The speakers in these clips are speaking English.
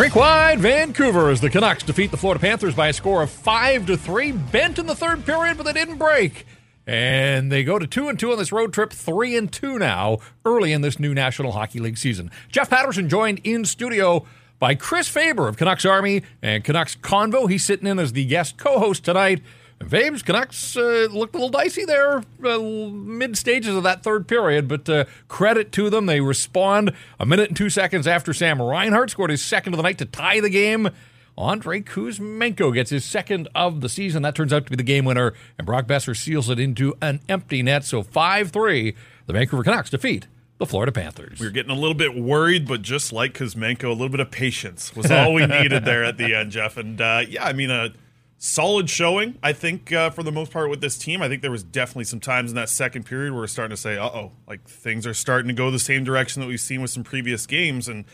Rink-wide Vancouver as the Canucks defeat the Florida Panthers by a score of five to three. Bent in the third period, but they didn't break. And they go to two and two on this road trip, three and two now, early in this new National Hockey League season. Jeff Patterson joined in studio by Chris Faber of Canucks Army and Canucks Convo. He's sitting in as the guest co-host tonight. Fabes, Canucks uh, looked a little dicey there, uh, mid stages of that third period, but uh, credit to them. They respond a minute and two seconds after Sam Reinhart scored his second of the night to tie the game. Andrei Kuzmenko gets his second of the season. That turns out to be the game winner, and Brock Boeser seals it into an empty net. So 5 3, the Vancouver Canucks defeat the Florida Panthers. We were getting a little bit worried, but just like Kuzmenko, a little bit of patience was all we needed there at the end, Jeff. And uh, yeah, I mean, a solid showing, I think, uh, for the most part with this team. I think there was definitely some times in that second period where we're starting to say, uh oh, like things are starting to go the same direction that we've seen with some previous games. And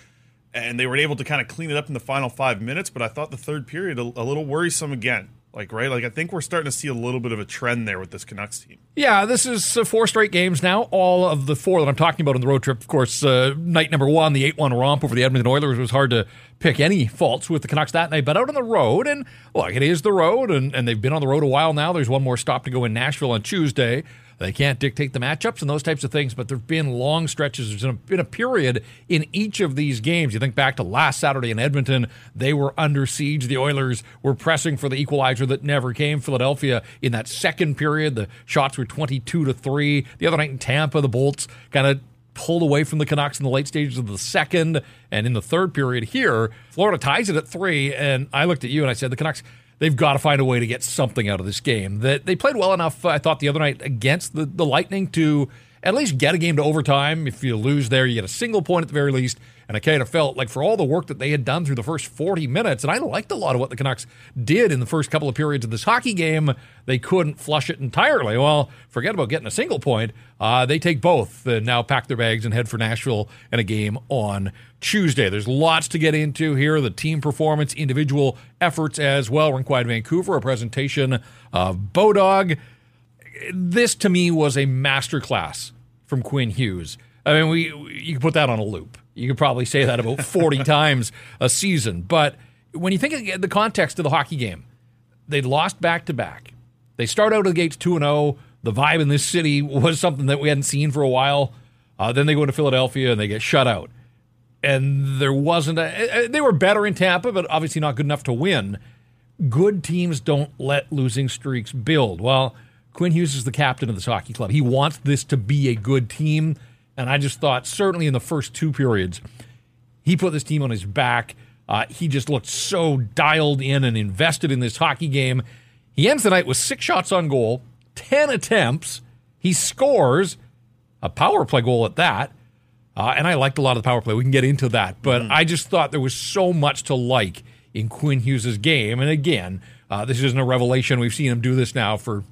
and they were able to kind of clean it up in the final five minutes. But I thought the third period a, a, little worrisome again. Like right, like I think we're starting to see a little bit of a trend there with this Canucks team. Yeah, this is uh, four straight games now. All of the four that I'm talking about on the road trip, of course. Uh, night number one, the eight-one romp over the Edmonton Oilers was hard to pick any faults with the Canucks that night. But out on the road, and look, it is the road, and, and they've been on the road a while now. There's one more stop to go in Nashville on Tuesday. They can't dictate the matchups and those types of things, but there have been long stretches. There's been a period in each of these games. You think back to last Saturday in Edmonton, they were under siege. The Oilers were pressing for the equalizer that never came. Philadelphia in that second period, the shots were 22 to 3. The other night in Tampa, the Bolts kind of pulled away from the Canucks in the late stages of the second. And in the third period here, Florida ties it at three. And I looked at you and I said, the Canucks they've got to find a way to get something out of this game. That they played well enough, I thought, the other night against the, the Lightning to at least get a game to overtime. If you lose there, you get a single point at the very least. And I kind of felt like for all the work that they had done through the first 40 minutes, and I liked a lot of what the Canucks did in the first couple of periods of this hockey game, they couldn't flush it entirely. Well, forget about getting a single point. Uh, they take both and now pack their bags and head for Nashville and a game on Tuesday. There's lots to get into here the team performance, individual efforts as well. Rink-wide Vancouver, a presentation of Bodog. This to me was a masterclass from Quinn Hughes. I mean, we, you can put that on a loop. You could probably say that about 40 times a season. But when you think of the context of the hockey game, they lost back to back. They start out of the gates 2 0. The vibe in this city was something that we hadn't seen for a while. Uh, then they go to Philadelphia and they get shut out. And there wasn't a. They were better in Tampa, but obviously not good enough to win. Good teams don't let losing streaks build. Well, Quinn Hughes is the captain of this hockey club. He wants this to be a good team. And I just thought, certainly in the first two periods, he put this team on his back. Uh, he just looked so dialed in and invested in this hockey game. He ends the night with six shots on goal, 10 attempts. He scores a power play goal at that. Uh, and I liked a lot of the power play. We can get into that. But mm-hmm. I just thought there was so much to like in Quinn Hughes' game. And again, uh, this isn't a revelation. We've seen him do this now for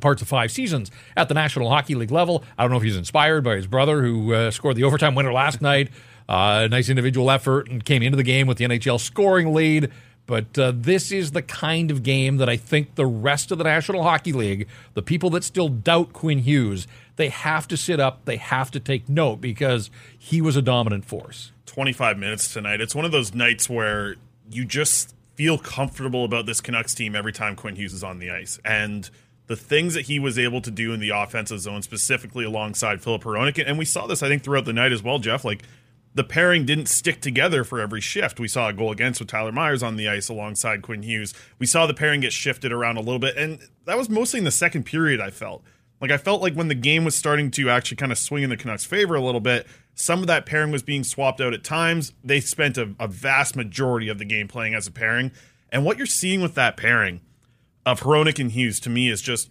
parts of five seasons at the National Hockey League level. I don't know if he's inspired by his brother who uh, scored the overtime winner last night. Uh, nice individual effort and came into the game with the NHL scoring lead. But uh, this is the kind of game that I think the rest of the National Hockey League, the people that still doubt Quinn Hughes, they have to sit up, they have to take note because he was a dominant force. 25 minutes tonight. It's one of those nights where you just feel comfortable about this Canucks team every time Quinn Hughes is on the ice. And – the things that he was able to do in the offensive zone, specifically alongside Philip Hronek. And we saw this, I think, throughout the night as well, Jeff. Like the pairing didn't stick together for every shift. We saw a goal against with Tyler Myers on the ice alongside Quinn Hughes. We saw the pairing get shifted around a little bit, and that was mostly in the second period. I felt like I felt like when the game was starting to actually kind of swing in the Canucks' favor a little bit, some of that pairing was being swapped out at times. They spent a, a vast majority of the game playing as a pairing, and what you're seeing with that pairing of Hronek and Hughes to me is just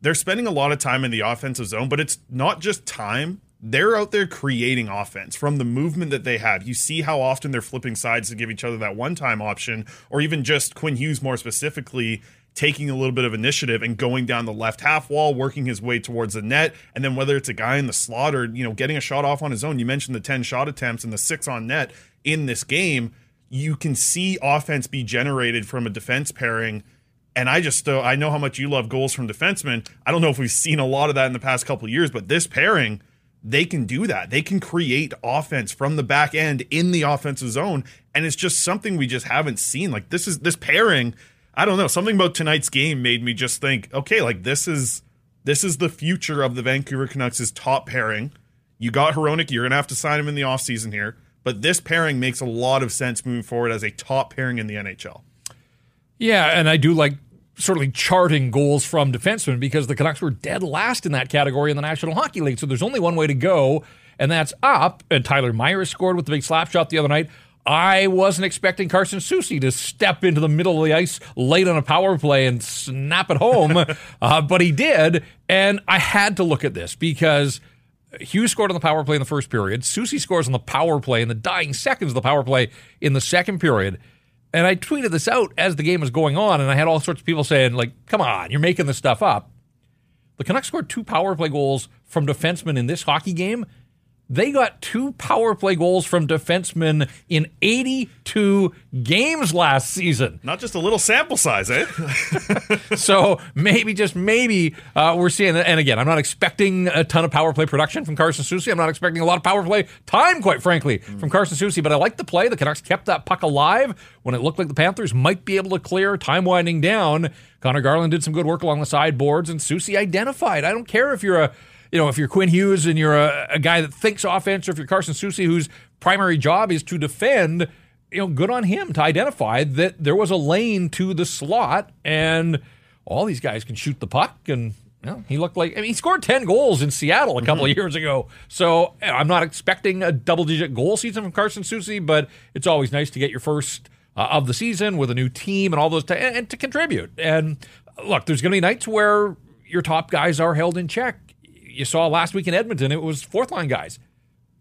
they're spending a lot of time in the offensive zone, but it's not just time. They're out there creating offense from the movement that they have. You see how often they're flipping sides to give each other that one time option, or even just Quinn Hughes more specifically taking a little bit of initiative and going down the left half wall, working his way towards the net, and then whether it's a guy in the slot or you know getting a shot off on his own. You mentioned the ten shot attempts and the six on net in this game. You can see offense be generated from a defense pairing and I just uh, I know how much you love goals from defensemen. I don't know if we've seen a lot of that in the past couple years, but this pairing, they can do that. They can create offense from the back end in the offensive zone. And it's just something we just haven't seen. Like this is this pairing. I don't know. Something about tonight's game made me just think, okay, like this is this is the future of the Vancouver Canucks' top pairing. You got Hronek, you're gonna have to sign him in the offseason here. But this pairing makes a lot of sense moving forward as a top pairing in the NHL. Yeah, and I do like certainly charting goals from defensemen because the Canucks were dead last in that category in the National Hockey League. So there's only one way to go, and that's up. And Tyler Myers scored with the big slap shot the other night. I wasn't expecting Carson Soucy to step into the middle of the ice late on a power play and snap it home, uh, but he did. And I had to look at this because Hughes scored on the power play in the first period. Soucy scores on the power play in the dying seconds of the power play in the second period. And I tweeted this out as the game was going on, and I had all sorts of people saying, like, come on, you're making this stuff up. The Canucks scored two power play goals from defensemen in this hockey game they got two power play goals from defensemen in 82 games last season. Not just a little sample size, eh? so maybe, just maybe, uh, we're seeing that. And again, I'm not expecting a ton of power play production from Carson Soucy. I'm not expecting a lot of power play time, quite frankly, mm. from Carson Soucy. But I like the play. The Canucks kept that puck alive when it looked like the Panthers might be able to clear. Time winding down. Connor Garland did some good work along the sideboards, and Soucy identified. I don't care if you're a you know, if you're Quinn Hughes and you're a, a guy that thinks offense, or if you're Carson Soucy, whose primary job is to defend, you know, good on him to identify that there was a lane to the slot, and all these guys can shoot the puck, and you know, he looked like I mean, he scored ten goals in Seattle a couple mm-hmm. of years ago. So I'm not expecting a double-digit goal season from Carson Soucy, but it's always nice to get your first. Uh, of the season with a new team and all those, t- and, and to contribute. And look, there's going to be nights where your top guys are held in check you saw last week in Edmonton, it was fourth line guys.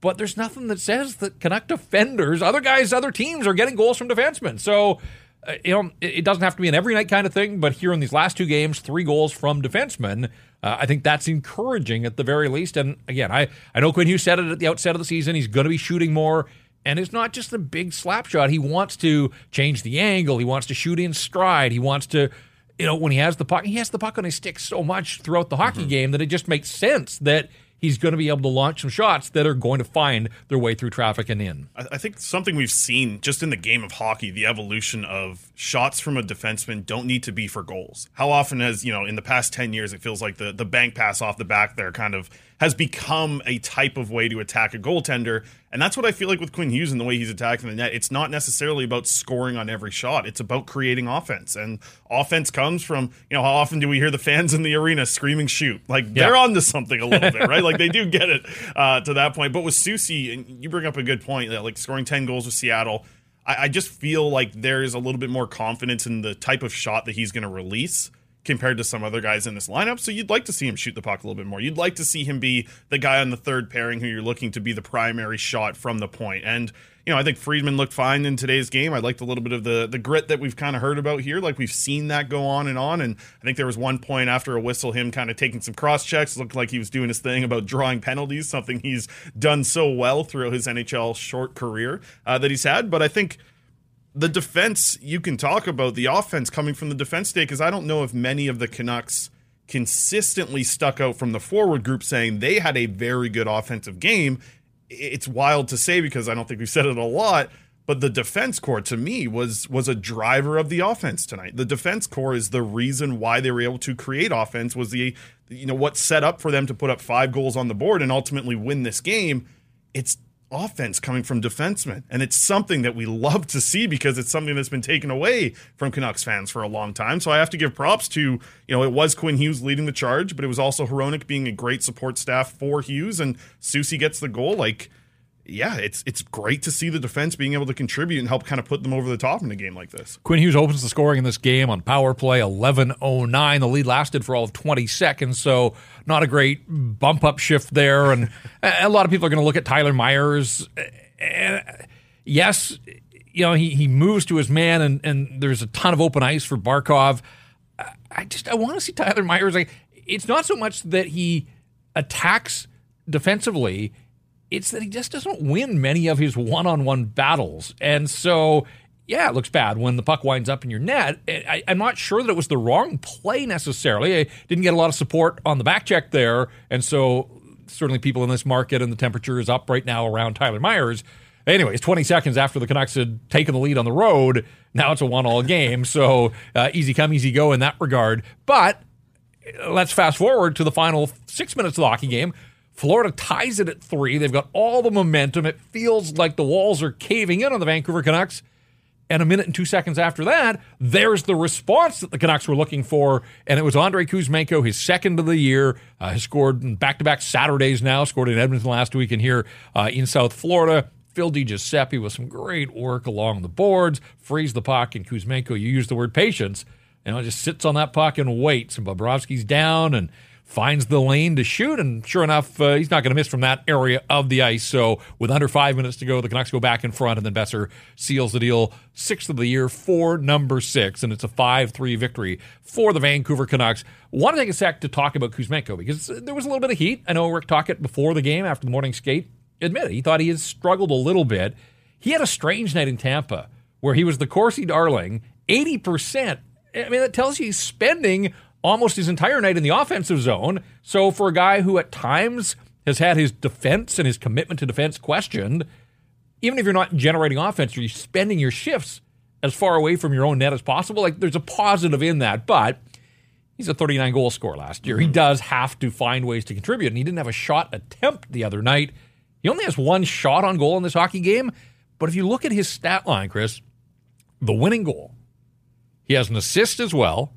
But there's nothing that says that Canuck defenders, other guys, other teams are getting goals from defensemen. So, uh, you know, it, it, doesn't have to be an every night kind of thing, but here in these last two games, three goals from defensemen. Uh, I think that's encouraging at the very least. And again, I, I know Quinn Hughes said it at the outset of the season. He's going to be shooting more. And it's not just a big slap shot. He wants to change the angle. He wants to shoot in stride. He wants to you know, when he has the puck, he has the puck on his stick so much throughout the hockey mm-hmm. game that it just makes sense that he's going to be able to launch some shots that are going to find their way through traffic and in. I think something we've seen just in the game of hockey, the evolution of shots from a defenseman don't need to be for goals. How often has, you know, in the past 10 years, it feels like the, the bank pass off the back there kind of has become a type of way to attack a goaltender. And that's what I feel like with Quinn Hughes and the way he's attacking the net. It's not necessarily about scoring on every shot. It's about creating offense. And offense comes from, you know, how often do we hear the fans in the arena screaming shoot? Like yeah. they're on to something a little bit, right? Like they do get it uh, to that point. But with Soucy, and you bring up a good point, that like scoring 10 goals with Seattle, I, I just feel like there's a little bit more confidence in the type of shot that he's going to release compared to some other guys in this lineup. So you'd like to see him shoot the puck a little bit more. You'd like to see him be the guy on the third pairing who you're looking to be the primary shot from the point. And you know, I think Friedman looked fine in today's game. I liked a little bit of the the grit that we've kind of heard about here. Like we've seen that go on and on. And I think there was one point after a whistle, him kind of taking some cross checks, looked like he was doing his thing about drawing penalties, something he's done so well throughout his NHL short career uh, that he's had. But I think the defense you can talk about the offense coming from the defense day because I don't know if many of the Canucks consistently stuck out from the forward group saying they had a very good offensive game. It's wild to say because I don't think we've said it a lot, but the defense core to me was was a driver of the offense tonight. The defense core is the reason why they were able to create offense was the you know what set up for them to put up 5 goals on the board and ultimately win this game. It's offense coming from defensemen. And it's something that we love to see because it's something that's been taken away from Canucks fans for a long time. So I have to give props to, you know, it was Quinn Hughes leading the charge, but it was also Hronek being a great support staff for Hughes and Soucy gets the goal. Like yeah, it's it's great to see the defense being able to contribute and help kind of put them over the top in a game like this. Quinn Hughes opens the scoring in this game on power play 11:09. The lead lasted for all of 20 seconds, so not a great bump up shift there. And a lot of people are going to look at Tyler Myers. And yes, you know he he moves to his man, and and there's a ton of open ice for Barkov. I just I want to see Tyler Myers. Like it's not so much that he attacks defensively it's that he just doesn't win many of his one on one battles. And so, yeah, it looks bad when the puck winds up in your net. I, am not sure that it was the wrong play necessarily. I didn't get a lot of support on the back check there. And so certainly people in this market and the temperature is up right now around Tyler Myers. Anyways, 20 seconds after the Canucks had taken the lead on the road, now it's a one-all game. So uh, easy come, easy go in that regard. But let's fast forward to the final six minutes of the hockey game. Florida ties it at three. They've got all the momentum. It feels like the walls are caving in on the Vancouver Canucks. And a minute and two seconds after that, there's the response that the Canucks were looking for. And it was Andrei Kuzmenko, his second of the year. Uh, has scored back to back Saturdays now, scored in Edmonton last week and here uh, in South Florida. Phil DiGiuseppe with some great work along the boards, frees the puck, and Kuzmenko, you use the word patience, you know, just sits on that puck and waits. And Bobrovsky's down and finds the lane to shoot, and sure enough, uh, he's not going to miss from that area of the ice. So, with under five minutes to go, the Canucks go back in front, and then Boeser seals the deal, sixth of the year for number six, and it's a five-three victory for the Vancouver Canucks. Want to take a sec to talk about Kuzmenko because there was a little bit of heat. I know Rick Tocchet before the game after the morning skate admitted he thought he had struggled a little bit. He had a strange night in Tampa where he was the Corsi darling, eighty percent. I mean, that tells you he's spending almost his entire night in the offensive zone. So for a guy who at times has had his defense and his commitment to defense questioned, even if you're not generating offense, are you're spending your shifts as far away from your own net as possible. Like there's a positive in that, but he's a 39 goal scorer last year. Mm-hmm. He does have to find ways to contribute, and he didn't have a shot attempt the other night. He only has one shot on goal in this hockey game, but if you look at his stat line, Chris, the winning goal, he has an assist as well.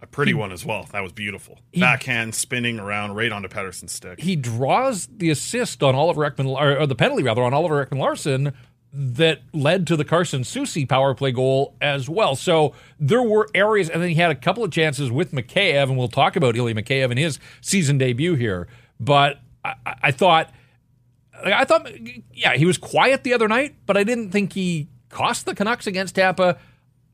A pretty he, one as well. That was beautiful. He, Backhand spinning around right onto Pettersson's stick. He draws the assist on Oliver Ekman, or, or the penalty rather on Oliver Ekman-Larsson that led to the Carson Soucy power play goal as well. So there were areas, and then he had a couple of chances with Mikheyev, and we'll talk about Ilya Mikheyev in his season debut here. But I, I thought, I thought, yeah, he was quiet the other night, but I didn't think he cost the Canucks against Tampa.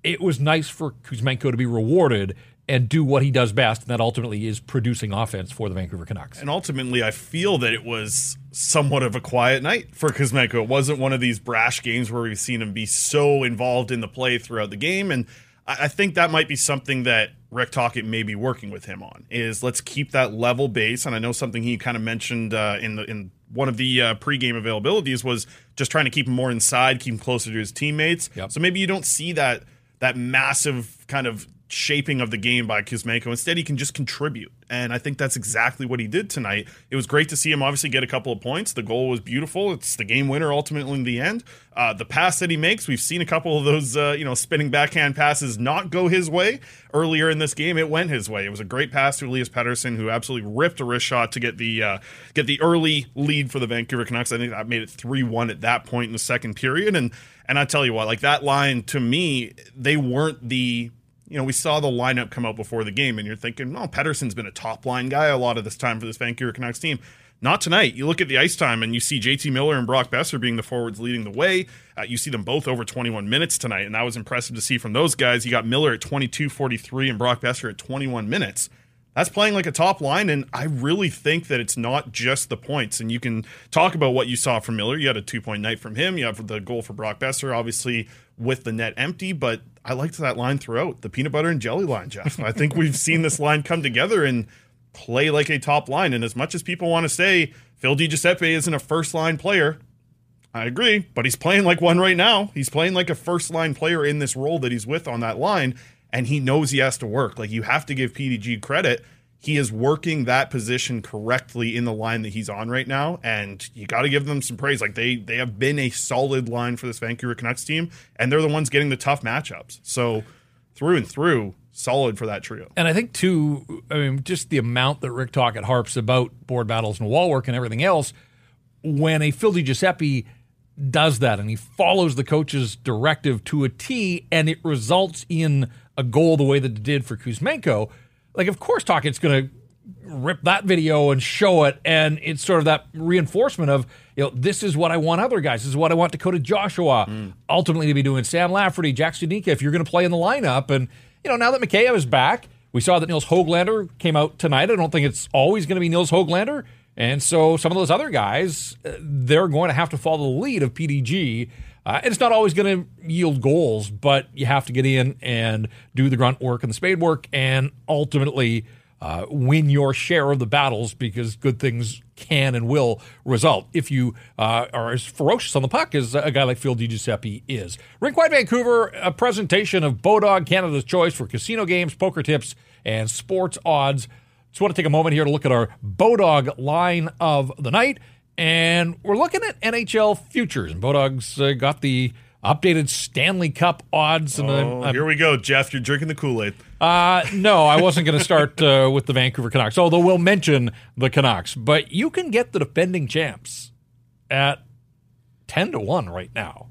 It was nice for Kuzmenko to be rewarded and do what he does best, and that ultimately is producing offense for the Vancouver Canucks. And ultimately, I feel that it was somewhat of a quiet night for Kuzmenko. It wasn't one of these brash games where we've seen him be so involved in the play throughout the game, and I think that might be something that Rick Tocchet may be working with him on. Is let's keep that level base, and I know something he kind of mentioned uh, in the in one of the uh, pregame availabilities was just trying to keep him more inside, keep him closer to his teammates. Yep. So maybe you don't see that that massive kind of shaping of the game by Kuzmenko. Instead, he can just contribute. And I think that's exactly what he did tonight. It was great to see him obviously get a couple of points. The goal was beautiful. It's the game winner ultimately in the end. Uh, the pass that he makes, we've seen a couple of those, uh, you know, spinning backhand passes not go his way earlier in this game. It went his way. It was a great pass to Elias Pettersson, who absolutely ripped a wrist shot to get the uh, get the early lead for the Vancouver Canucks. I think that made it three one at that point in the second period. And and I tell you what, like that line to me, they weren't the you know, we saw the lineup come out before the game, and you're thinking, oh, Pettersson's been a top line guy a lot of this time for this Vancouver Canucks team. Not tonight. You look at the ice time and you see JT Miller and Brock Boeser being the forwards leading the way. Uh, you see them both over 21 minutes tonight, and that was impressive to see from those guys. You got Miller at 22:43 and Brock Boeser at 21 minutes. That's playing like a top line, and I really think that it's not just the points. And you can talk about what you saw from Miller. You had a two point night from him. You have the goal for Brock Boeser, obviously with the net empty, but I liked that line throughout the peanut butter and jelly line, Jeff. I think we've seen this line come together and play like a top line. And as much as people want to say Phil DiGiuseppe isn't a first line player, I agree, but he's playing like one right now. He's playing like a first line player in this role that he's with on that line, and he knows he has to work. Like you have to give PDG credit he is working that position correctly in the line that he's on right now, and you got to give them some praise. Like they they have been a solid line for this Vancouver Canucks team, and they're the ones getting the tough matchups. So through and through, solid for that trio. And I think too, I mean, just the amount that Rick Tocchet harps about board battles and wall work and everything else. When a Phil Giuseppe does that and he follows the coach's directive to a T, and it results in a goal the way that it did for Kuzmenko like of course Tocchet's going to rip that video and show it and it's sort of that reinforcement of you know this is what I want other guys this is what I want Dakota Joshua mm. ultimately to be doing Sam Lafferty Jack Studnicka if you're going to play in the lineup and you know now that Mikheyev is back we saw that Nils Hoglander came out tonight I don't think it's always going to be Nils Hoglander and so some of those other guys uh, they're going to have to follow the lead of PDG uh, and it's not always going to yield goals, but you have to get in and do the grunt work and the spade work, and ultimately uh, win your share of the battles because good things can and will result if you uh, are as ferocious on the puck as a guy like Phil DiGiuseppe is. Rinkwide Vancouver, a presentation of Bodog, Canada's choice for casino games, poker tips, and sports odds. Just want to take a moment here to look at our Bodog line of the night. And we're looking at NHL futures. And Bodog's uh, got the updated Stanley Cup odds. And oh, I'm, here we go, Jeff. You're drinking the Kool Aid. Uh, no, I wasn't going to start uh, with the Vancouver Canucks, although we'll mention the Canucks. But you can get the defending champs at 10 to 1 right now.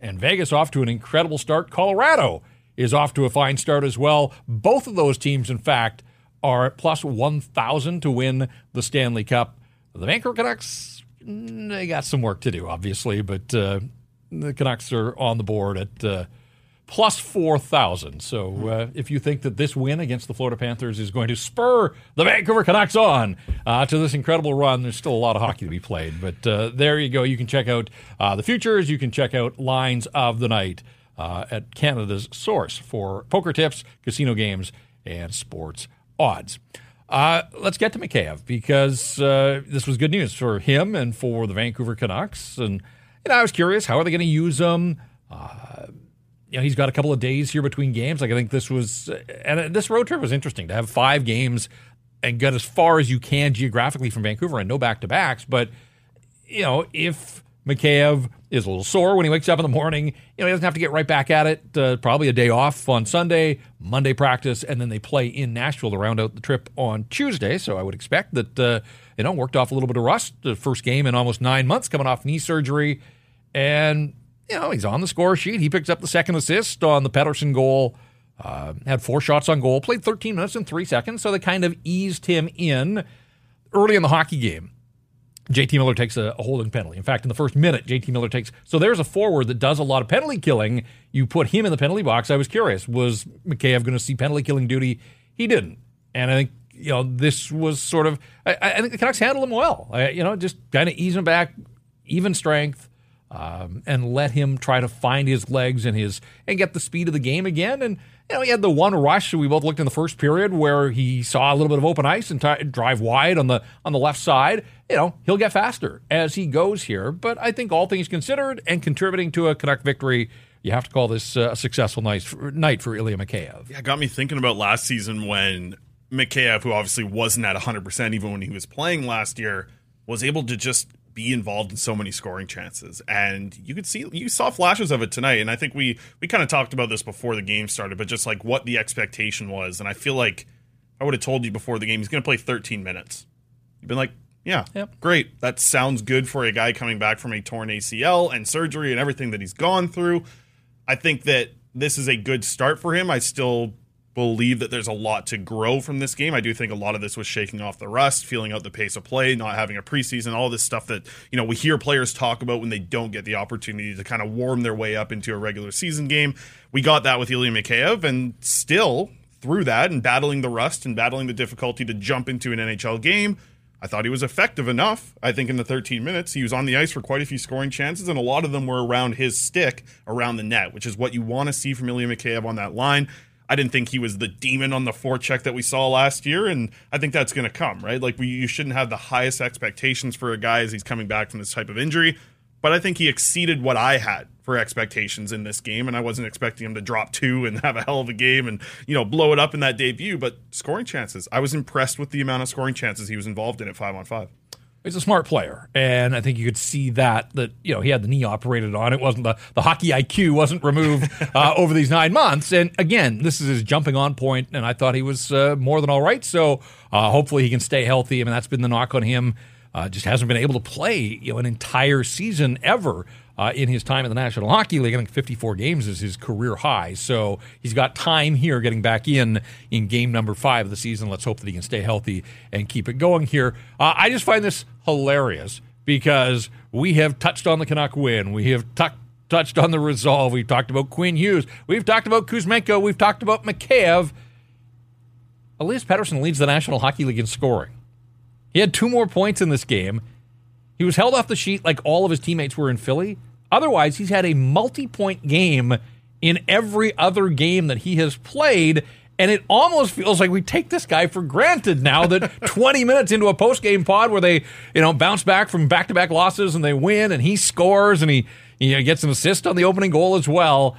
And Vegas off to an incredible start. Colorado is off to a fine start as well. Both of those teams, in fact, are at plus 1,000 to win the Stanley Cup. The Vancouver Canucks, mm, they got some work to do, obviously, but uh, the Canucks are on the board at uh, plus 4,000. So uh, if you think that this win against the Florida Panthers is going to spur the Vancouver Canucks on uh, to this incredible run, there's still a lot of hockey to be played. But uh, there you go. You can check out uh, the futures, you can check out lines of the night uh, at Canada's source for poker tips, casino games, and sports odds. Uh, let's get to Mikheyev because uh, this was good news for him and for the Vancouver Canucks. And you know, I was curious, how are they going to use him? Uh, you know, he's got a couple of days here between games. Like I think this was, and this road trip was interesting to have five games and get as far as you can geographically from Vancouver and no back to backs. But you know, if Mikheyev is a little sore when he wakes up in the morning. You know, he doesn't have to get right back at it. Uh, probably a day off on Sunday, Monday practice, and then they play in Nashville to round out the trip on Tuesday. So I would expect that, uh, you know, worked off a little bit of rust. The first game in almost nine months coming off knee surgery. And, you know, he's on the score sheet. He picks up the second assist on the Pettersson goal. Uh, had four shots on goal, played 13 minutes and three seconds. So they kind of eased him in early in the hockey game. JT Miller takes a, a, holding penalty. In fact, in the first minute, JT Miller takes. So there's a forward that does a lot of penalty killing. You put him in the penalty box. I was curious, was Mikheyev going to see penalty killing duty? He didn't. And I think, you know, this was sort of, I, I think the Canucks handled him well. I, you know, just kind of ease him back, even strength, um, and let him try to find his legs and his, and get the speed of the game again. And, you know, he had the one rush we both looked in the first period where he saw a little bit of open ice and t- drive wide on the on the left side. You know, he'll get faster as he goes here. But I think all things considered and contributing to a Canuck victory, you have to call this uh, a successful night for, night for Ilya Mikheyev. Yeah, got me thinking about last season when Mikheyev, who obviously wasn't at 100% even when he was playing last year, was able to just be involved in so many scoring chances. And you could see you saw flashes of it tonight. And i think we we kind of talked about this before the game started but just like what the expectation was. And i feel like i would have told you before the game he's going to play 13 minutes. You've been like yeah yep. great. That sounds good for a guy coming back from a torn acl and surgery and everything that he's gone through. I think that this is a good start for him. I still believe that there's a lot to grow from this game. I do think a lot of this was shaking off the rust, feeling out the pace of play, not having a preseason, all this stuff that, you know, we hear players talk about when they don't get the opportunity to kind of warm their way up into a regular season game. We got that with Ilya Mikheyev and still through that and battling the rust and battling the difficulty to jump into an NHL game. I thought he was effective enough. I think in the 13 minutes, he was on the ice for quite a few scoring chances, and a lot of them were around his stick, around the net, which is what you want to see from Ilya Mikheyev on that line. I didn't think he was the demon on the forecheck that we saw last year, and I think that's going to come, right? Like we, you shouldn't have the highest expectations for a guy as he's coming back from this type of injury, but I think he exceeded what I had for expectations in this game, and I wasn't expecting him to drop two and have a hell of a game and you know blow it up in that debut. But scoring chances, I was impressed with the amount of scoring chances he was involved in at five on five he's a smart player, and I think you could see that that you know he had the knee operated on. It wasn't the the hockey IQ wasn't removed uh, over these nine months. And again, this is his jumping on point, and I thought he was uh, more than all right. So uh, hopefully he can stay healthy. I mean, that's been the knock on him. Uh, just hasn't been able to play you know an entire season ever uh, in his time in the National Hockey League. I think 54 games is his career high. So he's got time here getting back in in game number five of the season. Let's hope that he can stay healthy and keep it going here. Uh, I just find this hilarious because we have touched on the Canuck win. We have t- touched on the resolve. We've talked about Quinn Hughes. We've talked about Kuzmenko. We've talked about Mikheyev. Elias Pettersson leads the National Hockey League in scoring. He had two more points in this game. He was held off the sheet like all of his teammates were in Philly. Otherwise, he's had a multi point game in every other game that he has played. And it almost feels like we take this guy for granted now that 20 minutes into a post game pod where they, you know, bounce back from back to back losses and they win and he scores and he, you know, gets an assist on the opening goal as well.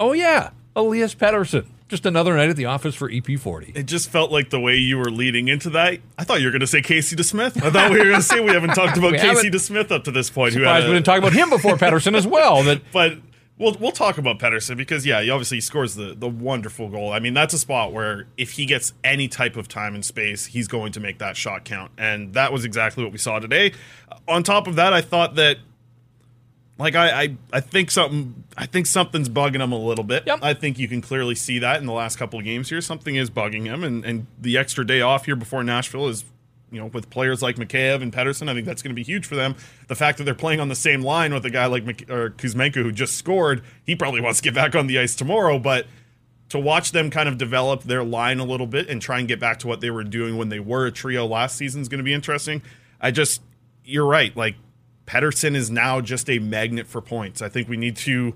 Oh, yeah, Elias Pettersson. Just another night at the office for EP40. It just felt like the way you were leading into that. I thought you were going to say Casey DeSmith. I thought we were going to say we haven't talked about Casey. DeSmith up to this point. Surprised we didn't talk about him before Pettersson as well. That but we'll we'll talk about Pettersson because yeah, he obviously scores the the wonderful goal. I mean, that's a spot where if he gets any type of time and space, he's going to make that shot count, and that was exactly what we saw today. On top of that, I thought that like I, I, I think something I think something's bugging him a little bit. Yep. I think you can clearly see that in the last couple of games here. Something is bugging him, and, and the extra day off here before Nashville is, you know, with players like Mikheyev and Pettersson, I think that's going to be huge for them. The fact that they're playing on the same line with a guy like Mik- or Kuzmenko who just scored, he probably wants to get back on the ice tomorrow, but to watch them kind of develop their line a little bit and try and get back to what they were doing when they were a trio last season is going to be interesting. I just, you're right. Like Pettersson is now just a magnet for points. I think we need to.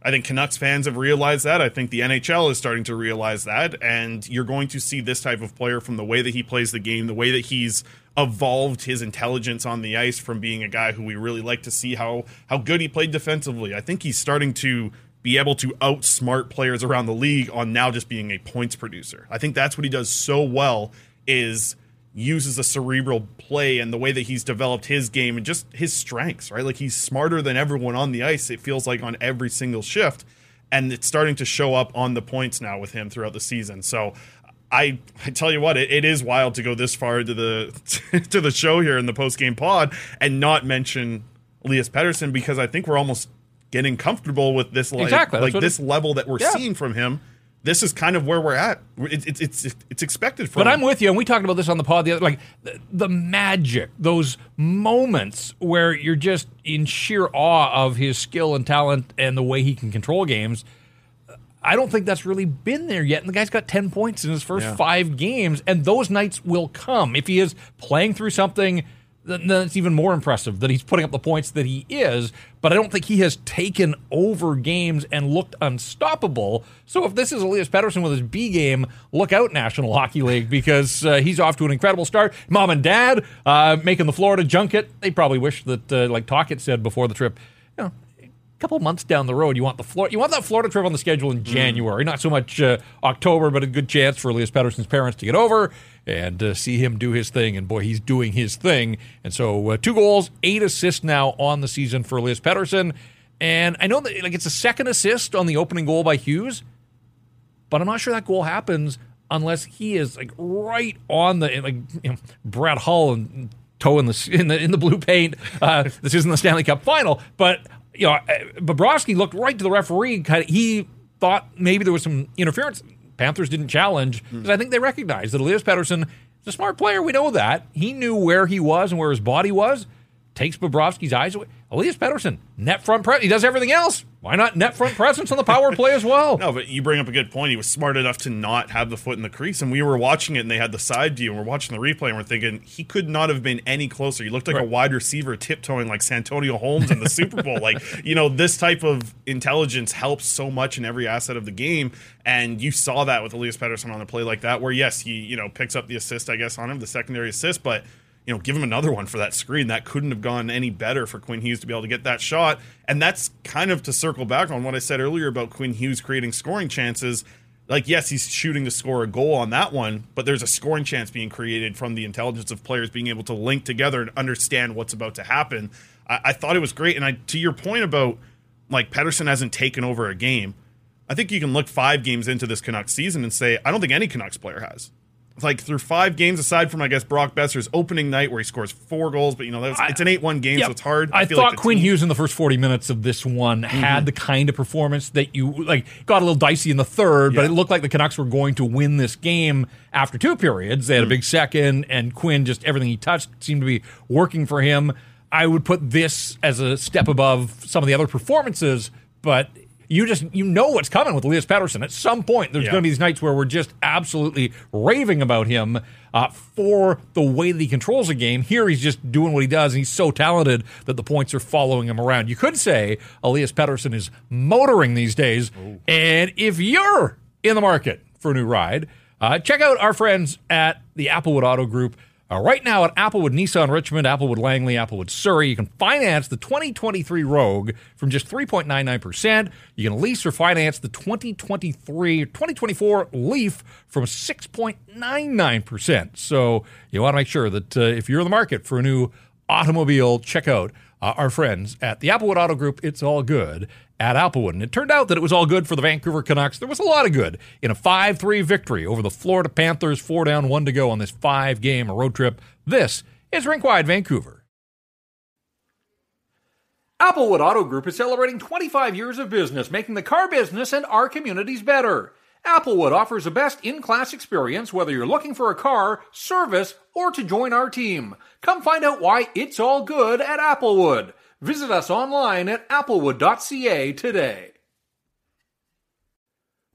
I think Canucks fans have realized that. I think the NHL is starting to realize that. And you're going to see this type of player from the way that he plays the game, the way that he's evolved his intelligence on the ice from being a guy who we really like to see how how good he played defensively. I think he's starting to be able to outsmart players around the league on now just being a points producer. I think that's what he does so well is uses a cerebral play and the way that he's developed his game and just his strengths, right? Like he's smarter than everyone on the ice, it feels like on every single shift. And it's starting to show up on the points now with him throughout the season. So I, I tell you what, it, it is wild to go this far into the to the show here in the post game pod and not mention Elias Pettersson because I think we're almost getting comfortable with this like, Exactly, like this level that we're Yeah. seeing from him. This is kind of where we're at. It's it's it's, it's expected from But. I'm with you, and we talked about this on the pod. The other, like the, the magic, those moments where you're just in sheer awe of his skill and talent and the way he can control games. I don't think that's really been there yet. And the guy's got 10 points in his first Yeah. five games, and those nights will come. If he is playing through something, then it's even more impressive that he's putting up the points that he is. But I don't think he has taken over games and looked unstoppable. So if this is Elias Pettersson with his B game, look out, National Hockey League, because uh, he's off to an incredible start. Mom and dad uh, making the Florida junket. They probably wish that, uh, like Tocchet said before the trip, couple months down the road, you want the Florida, you want that Florida trip on the schedule in January, not so much uh, October, but a good chance for Elias Pettersson's parents to get over and uh, see him do his thing. And boy, he's doing his thing. And so, uh, two goals, eight assists now on the season for Elias Pettersson. And I know that like it's a second assist on the opening goal by Hughes, but I'm not sure that goal happens unless he is like right on the like you know, Brad Hull and toe in the in the in the blue paint. Uh, this isn't the Stanley Cup final, but you know, uh, Bobrovsky looked right to the referee. Kind of, he thought maybe there was some interference. Panthers didn't challenge because I think they recognized that Elias Pettersson is a smart player. We know that he knew where he was and where his body was. Takes Bobrovsky's eyes away. Elias Pettersson, net front press. He does everything else. Why not net front presence on the power play as well? No, but you bring up a good point. He was smart enough to not have the foot in the crease, and we were watching it, and they had the side view, and we're watching the replay, and we're thinking he could not have been any closer. He looked like a wide receiver tiptoeing like Santonio Holmes in the Super Bowl. Like you know, this type of intelligence helps so much in every asset of the game, and you saw that with Elias Pettersson on a play like that, where yes, he you know picks up the assist, I guess, on him, the secondary assist, but you know, give him another one for that screen. That couldn't have gone any better for Quinn Hughes to be able to get that shot. And that's kind of to circle back on what I said earlier about Quinn Hughes creating scoring chances. Like, yes, he's shooting to score a goal on that one, but there's a scoring chance being created from the intelligence of players being able to link together and understand what's about to happen. I, I thought it was great. And I, to your point about like Pettersson hasn't taken over a game, I think you can look five games into this Canucks season and say, I don't think any Canucks player has. Like through five games, aside from I guess Brock Boeser's opening night where he scores four goals, but you know that's, it's an eight-one game, Yep. so it's hard. I, feel thought like Quinn team- Mm-hmm. Hughes in the first 40 minutes of this one had the kind of performance that you like got a little dicey in the third, but it looked like the Canucks were going to win this game after two periods. They had Mm. a big second, and Quinn just everything he touched seemed to be working for him. I would put this as a step above some of the other performances, but you just you know what's coming with Elias Pettersson. At some point, there's Yeah. going to be these nights where we're just absolutely raving about him uh, for the way that he controls the game. Here, he's just doing what he does, and he's so talented that the points are following him around. You could say Elias Pettersson is motoring these days, and if you're in the market for a new ride, uh, check out our friends at the Applewood Auto Group. Uh, right now at Applewood Nissan Richmond, Applewood Langley, Applewood Surrey, you can finance the 2023 Rogue from just 3.99%. You can lease or finance the 2023 2024 Leaf from 6.99%. So you want to make sure that uh, if you're in the market for a new automobile, check out uh, our friends at the Applewood Auto Group. It's all good at Applewood. And it turned out that it was all good for the Vancouver Canucks. There was a lot of good in a 5 3 victory over the Florida Panthers, four down, one to go on this five game road trip. This is Rinkwide Vancouver. Applewood Auto Group is celebrating 25 years of business, making the car business and our communities better. Applewood offers the best in class experience whether you're looking for a car, service, or to join our team. Come find out why it's all good at Applewood. Visit us online at applewood.ca today.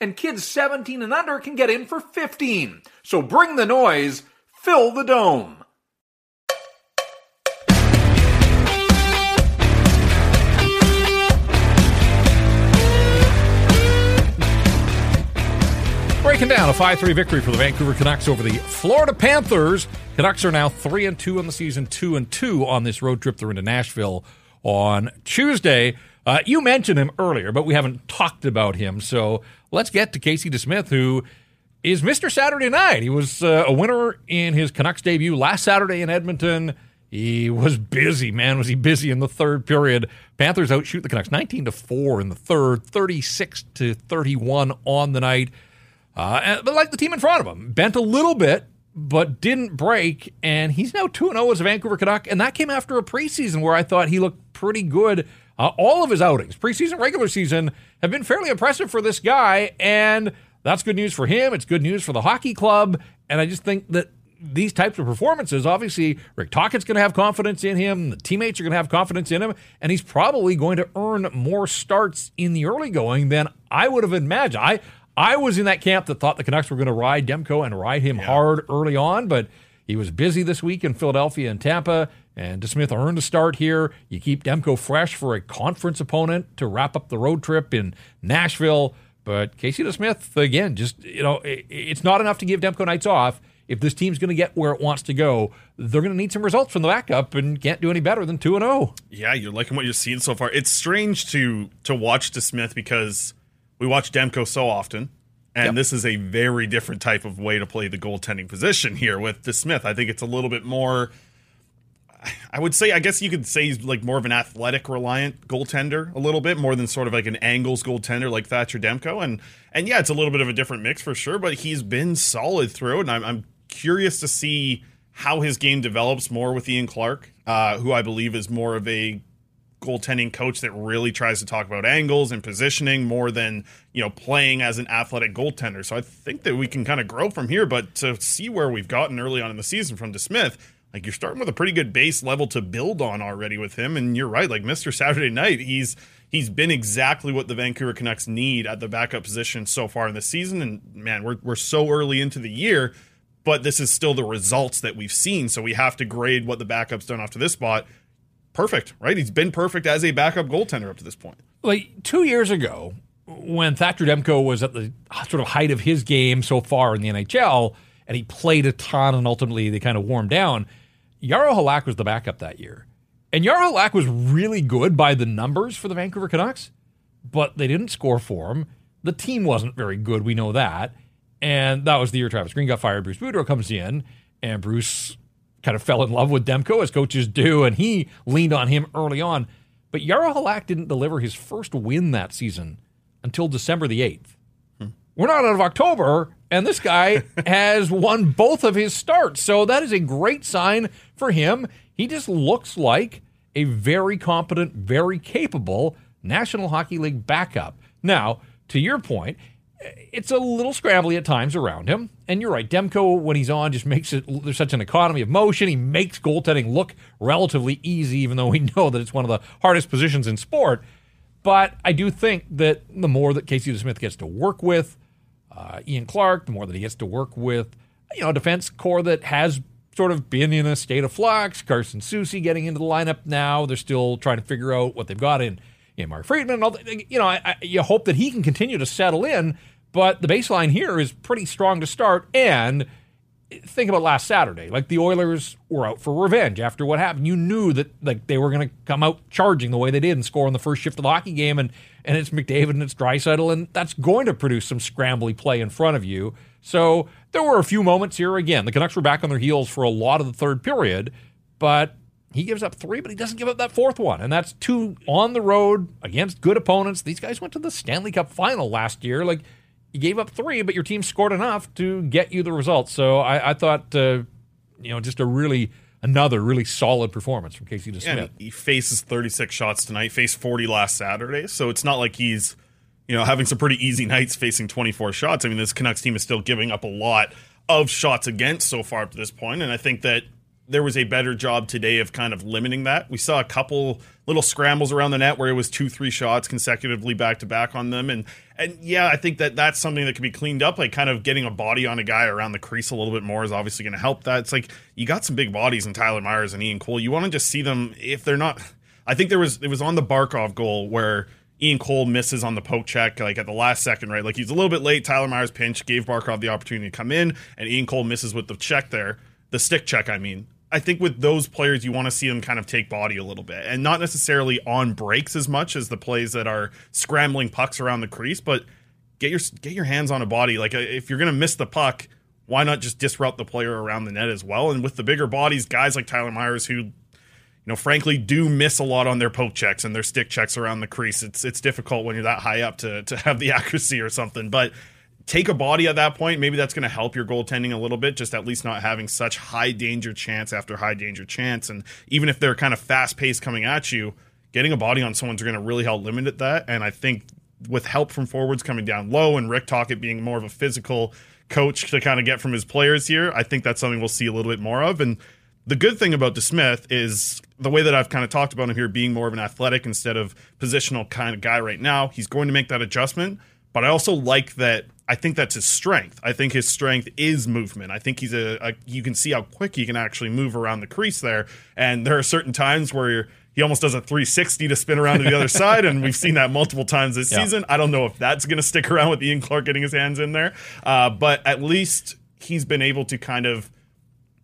and kids 17 and under can get in for 15. So bring the noise, fill the dome. Breaking down a 5-3 victory for the Vancouver Canucks over the Florida Panthers. Canucks are now 3 and 2 on the season, 2 and 2 on this road trip through into Nashville on Tuesday. Uh, you mentioned him earlier, but we haven't talked about him. So let's get to Casey DeSmith, who is Mr. Saturday Night. He was uh, a winner in his Canucks debut last Saturday in Edmonton. He was busy, man. Was he busy in the third period? Panthers outshoot the Canucks 19 to 4 in the third, 36 to 31 on the night. Uh, but like the team in front of him, bent a little bit, but didn't break. And he's now 2 0 as a Vancouver Canuck. And that came after a preseason where I thought he looked pretty good uh, all of his outings, preseason, regular season, have been fairly impressive for this guy, and that's good news for him. It's good news for the hockey club, and I just think that these types of performances, obviously, Rick Tocchet's going to have confidence in him. The teammates are going to have confidence in him, and he's probably going to earn more starts in the early going than I would have imagined. I I was in that camp that thought the Canucks were going to ride Demko and ride him yeah. hard early on, but he was busy this week in Philadelphia and Tampa. And DeSmith earned a start here. You keep Demko fresh for a conference opponent to wrap up the road trip in Nashville. But Casey DeSmith, again, just, you know, it's not enough to give Demko nights off. If this team's going to get where it wants to go, they're going to need some results from the backup and can't do any better than 2 0. Yeah, you're liking what you're seeing so far. It's strange to to watch DeSmith because we watch Demko so often. And yep. this is a very different type of way to play the goaltending position here with DeSmith. I think it's a little bit more I would say, I guess you could say he's like more of an athletic reliant goaltender a little bit more than sort of like an angles goaltender like Thatcher Demko. And and yeah, it's a little bit of a different mix for sure, but he's been solid through. And I'm, I'm curious to see how his game develops more with Ian Clark, uh, who I believe is more of a goaltending coach that really tries to talk about angles and positioning more than you know playing as an athletic goaltender. So I think that we can kind of grow from here. But to see where we've gotten early on in the season from DeSmith like you're starting with a pretty good base level to build on already with him. And you're right, like Mr. Saturday Night, he's he's been exactly what the Vancouver Canucks need at the backup position so far in the season. And man, we're we're so early into the year, but this is still the results that we've seen. So we have to grade what the backup's done off to this spot. Perfect, right? He's been perfect as a backup goaltender up to this point. Like two years ago, when Thatcher Demko was at the sort of height of his game so far in the NHL, and he played a ton, and ultimately they kind of warmed down Jaro Halak was the backup that year. And Jaro Halak was really good by the numbers for the Vancouver Canucks, but they didn't score for him. The team wasn't very good, we know that. And that was the year Travis Green got fired. Bruce Boudreau comes in, and Bruce kind of fell in love with Demko, as coaches do, and he leaned on him early on. But Jaro Halak didn't deliver his first win that season until December the 8th. Hmm. We're not out of October, and this guy has won both of his starts. So that is a great sign for him. He just looks like a very competent, very capable National Hockey League backup. Now, to your point, it's a little scrambly at times around him. And you're right, Demko, when he's on, just makes it, there's such an economy of motion. He makes goaltending look relatively easy, even though we know that it's one of the hardest positions in sport. But I do think that the more that Casey DeSmith gets to work with uh, Ian Clark, the more that he gets to work with, you know, a defense core that has sort of been in a state of flux. Carson Soucy getting into the lineup now. They're still trying to figure out what they've got in, in Mark Friedman. All the, you know, I, I, you hope that he can continue to settle in. But the baseline here is pretty strong to start. And think about last Saturday. Like the Oilers were out for revenge after what happened. You knew that like they were going to come out charging the way they did and score in the first shift of the hockey game. And and it's McDavid and it's Draisaitl, and that's going to produce some scrambly play in front of you. So there were a few moments here. Again, the Canucks were back on their heels for a lot of the third period, but he gives up three, but he doesn't give up that fourth one. And that's two on the road against good opponents. These guys went to the Stanley Cup final last year. Like, you gave up three, but your team scored enough to get you the results. So I, I thought, uh, you know, just a really another really solid performance from Casey DeSmith. Yeah, he faces 36 shots tonight, faced 40 last Saturday. So it's not like he's, you know, having some pretty easy nights facing 24 shots. I mean, this Canucks team is still giving up a lot of shots against so far up to this point, and I think that there was a better job today of kind of limiting that. We saw a couple little scrambles around the net where it was two, three shots consecutively back to back on them, and and yeah, I think that that's something that can be cleaned up. Like kind of getting a body on a guy around the crease a little bit more is obviously going to help. That it's like you got some big bodies in Tyler Myers and Ian Cole. You want to just see them if they're not. I think there was it was on the Barkov goal where Ian Cole misses on the poke check, like at the last second, right? Like he's a little bit late. Tyler Myers pinch gave Barkov the opportunity to come in, and Ian Cole misses with the check there, the stick check, I mean. I think with those players, you want to see them kind of take body a little bit, and not necessarily on breaks as much as the plays that are scrambling pucks around the crease, but get your get your hands on a body. Like uh, if you're gonna miss the puck, why not just disrupt the player around the net as well? And with the bigger bodies, guys like Tyler Myers who you know, frankly, do miss a lot on their poke checks and their stick checks around the crease. It's it's difficult when you're that high up to to have the accuracy or something. But take a body at that point. Maybe that's going to help your goaltending a little bit. Just at least not having such high danger chance after high danger chance. And even if they're kind of fast paced coming at you, getting a body on someone's going to really help limit it that. And I think with help from forwards coming down low and Rick Tocchet being more of a physical coach to kind of get from his players here, I think that's something we'll see a little bit more of. And the good thing about DeSmith is the way that I've kind of talked about him here being more of an athletic instead of positional kind of guy right now. He's going to make that adjustment, but I also like that. I think that's his strength. I think his strength is movement. I think he's a, a you can see how quick he can actually move around the crease there. And there are certain times where he almost does a 360 to spin around to the other side, and we've seen that multiple times this yeah. season. I don't know if that's going to stick around with Ian Clark getting his hands in there, uh, but at least he's been able to kind of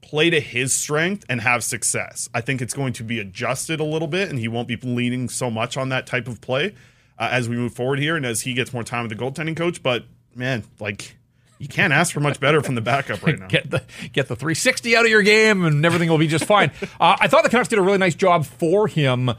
play to his strength and have success. I think it's going to be adjusted a little bit, and he won't be leaning so much on that type of play uh, as we move forward here and as he gets more time with the goaltending coach. But man, like you can't ask for much better from the backup right now. get the get the 360 out of your game, and everything will be just fine. Uh, I thought the Canucks did a really nice job for him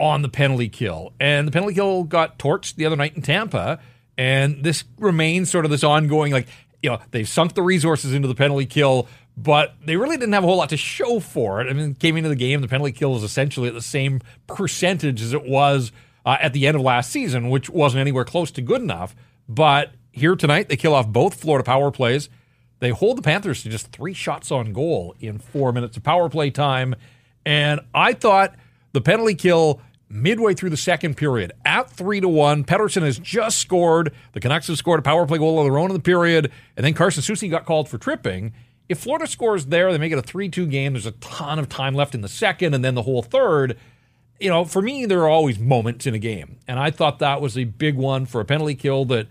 on the penalty kill, and the penalty kill got torched the other night in Tampa, and this remains sort of this ongoing like you know they've sunk the resources into the penalty kill but they really didn't have a whole lot to show for it. I mean, came into the game, the penalty kill was essentially at the same percentage as it was uh, at the end of last season, which wasn't anywhere close to good enough. But here tonight, they kill off both Florida power plays. They hold the Panthers to just three shots on goal in four minutes of power play time. And I thought the penalty kill midway through the second period at three to one. Pettersson has just scored. The Canucks have scored a power play goal of their own in the period, and then Carson Soucy got called for tripping. If Florida scores there, they make it a 3 2 game. There's a ton of time left in the second and then the whole third. You know, for me, there are always moments in a game. And I thought that was a big one for a penalty kill that,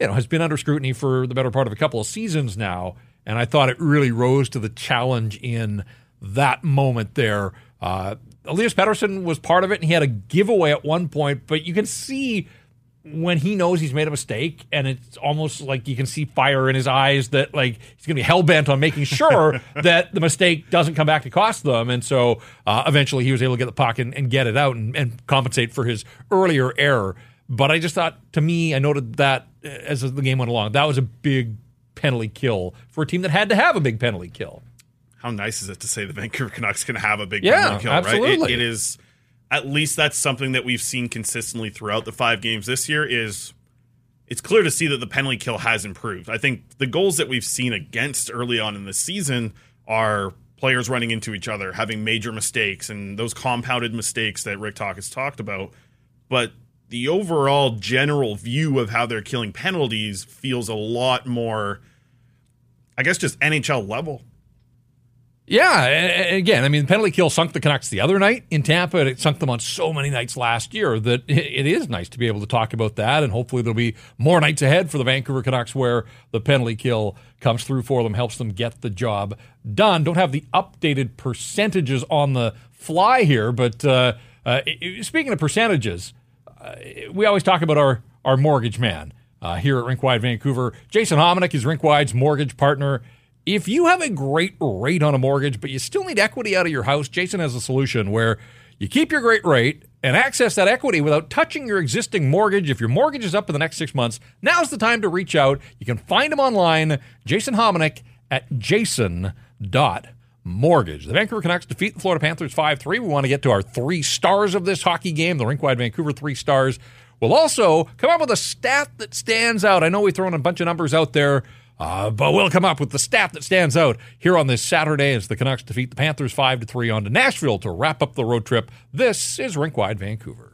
you know, has been under scrutiny for the better part of a couple of seasons now. And I thought it really rose to the challenge in that moment there. Uh, Elias Pettersson was part of it, and he had a giveaway at one point, but you can see when he knows he's made a mistake and it's almost like you can see fire in his eyes that like he's going to be hell bent on making sure that the mistake doesn't come back to cost them. And so uh, eventually he was able to get the puck and, and get it out and, and, compensate for his earlier error. But I just thought, to me, I noted that as the game went along, that was a big penalty kill for a team that had to have a big penalty kill. How nice is it to say the Vancouver Canucks can have a big yeah, penalty kill, absolutely. right? It, it is at least that's something that we've seen consistently throughout the five games this year is it's clear to see that the penalty kill has improved. I think the goals that we've seen against early on in the season are players running into each other, having major mistakes, and those compounded mistakes that Rick Tocchet has talked about. But the overall general view of how they're killing penalties feels a lot more, I guess, just NHL level. Yeah, again, I mean, penalty kill sunk the Canucks the other night in Tampa. and It sunk them on so many nights last year that it is nice to be able to talk about that. And hopefully, there'll be more nights ahead for the Vancouver Canucks where the penalty kill comes through for them, helps them get the job done. Don't have the updated percentages on the fly here, but uh, uh, speaking of percentages, we always talk about our, our mortgage man uh, here at Rinkwide Vancouver. Jason Hominick is Rinkwide's mortgage partner. If you have a great rate on a mortgage, but you still need equity out of your house, Jason has a solution where you keep your great rate and access that equity without touching your existing mortgage. If your mortgage is up in the next six months, now's the time to reach out. You can find him online, Jason Hominick at jason.mortgage. The Vancouver Canucks defeat the Florida Panthers 5 3. We want to get to our three stars of this hockey game, the Rinkwide Vancouver three stars. We'll also come up with a stat that stands out. I know we've thrown a bunch of numbers out there. Uh, but we'll come up with the stat that stands out here on this Saturday as the Canucks defeat the Panthers 5 to 3 on to Nashville to wrap up the road trip. This is Rinkwide Vancouver.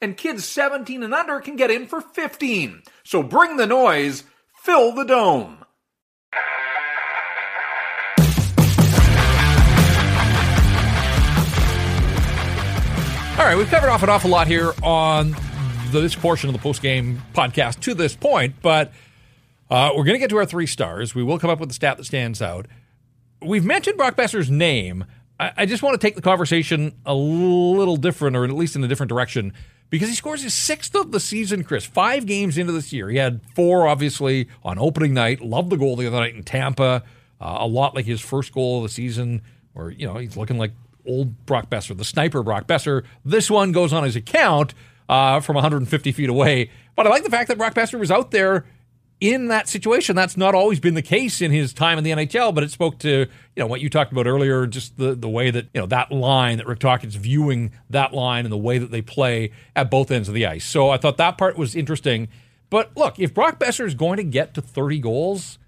and kids 17 and under can get in for 15. So bring the noise, fill the dome. All right, we've covered off an awful lot here on this portion of the post game podcast to this point, but uh, we're going to get to our three stars. We will come up with a stat that stands out. We've mentioned Brock Boeser's name. I, I just want to take the conversation a little different, or at least in a different direction because he scores his sixth of the season, Chris. Five games into this year. He had four, obviously, on opening night. Loved the goal the other night in Tampa. Uh, a lot like his first goal of the season, where, you know, he's looking like old Brock Boeser, the sniper Brock Boeser. This one goes on his account uh, from 150 feet away. But I like the fact that Brock Boeser was out there in that situation. That's not always been the case in his time in the NHL, but it spoke to you know what you talked about earlier, just the the way that you know that line that Rick Tocchet's viewing that line and the way that they play at both ends of the ice. So I thought that part was interesting. But look, if Brock Boeser is going to get to 30 goals,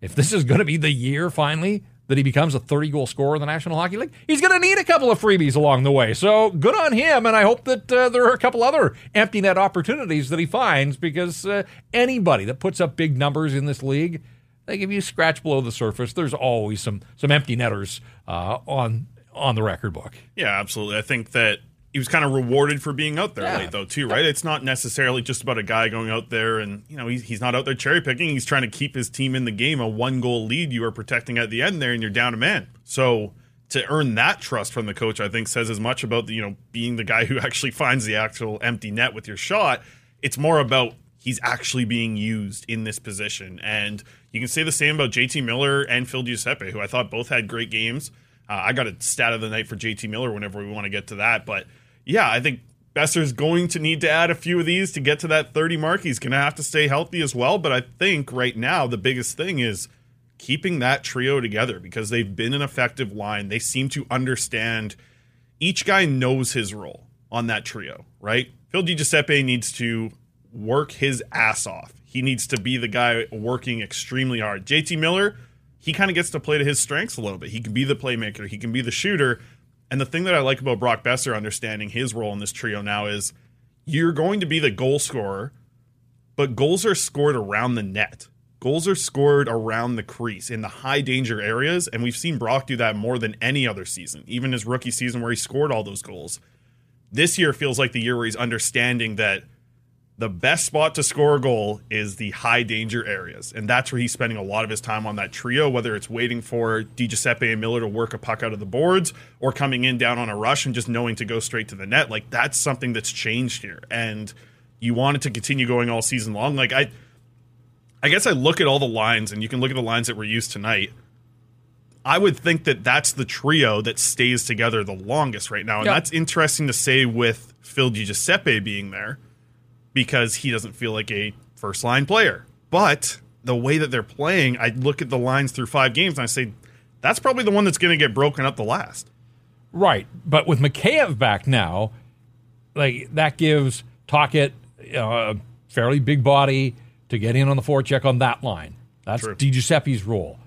if this is going to be the year finally that he becomes a 30 goal scorer in the National Hockey League, he's going to need a couple of freebies along the way. So good on him. And I hope that uh, there are a couple other empty net opportunities that he finds because uh, anybody that puts up big numbers in this league, like if you scratch below the surface, there's always some some empty netters uh, on on the record book. Yeah, absolutely. I think that he was kind of rewarded for being out there yeah. late though too right? It's not necessarily just about a guy going out there and you know he's, he's not out there cherry picking. He's trying to keep his team in the game a one goal lead. You are protecting at the end there and you're down a man. So to earn that trust from the coach i think says as much about the, you know being the guy who actually finds the actual empty net with your shot. It's more about he's actually being used in this position. And you can say the same about jt miller and phil giuseppe who i thought both had great games uh, i got a stat of the night for jt miller whenever we want to get to that but yeah, I think Boeser's going to need to add a few of these to get to that 30 mark. He's going to have to stay healthy as well. But I think right now the biggest thing is keeping that trio together because they've been an effective line. They seem to understand each guy knows his role on that trio, right? Phil Giuseppe needs to work his ass off. He needs to be the guy working extremely hard. JT Miller, he kind of gets to play to his strengths a little bit. He can be the playmaker, he can be the shooter and the thing that I like about Brock Boeser understanding his role in this trio now is you're going to be the goal scorer, but goals are scored around the net. Goals are scored around the crease in the high danger areas, and we've seen Brock do that more than any other season, even his rookie season where he scored all those goals. This year feels like the year where he's understanding that – the best spot to score a goal is the high danger areas. And that's where he's spending a lot of his time on that trio, whether it's waiting for Di Giuseppe and Miller to work a puck out of the boards or coming in down on a rush and just knowing to go straight to the net. Like that's something that's changed here. And you want it to continue going all season long. Like I I guess I look at all the lines, and you can look at the lines that were used tonight. I would think that that's the trio that stays together the longest right now, and Yep. that's interesting to say with Phil Giuseppe being there because he doesn't feel like a first line player. But the way that they're playing, I look at the lines through five games and I say that's probably the one that's going to get broken up the last. Right, but with Mikheyev back now, like that gives Tocchet you a fairly big body to get in on the forecheck on that line. That's True. Di Giuseppe's role.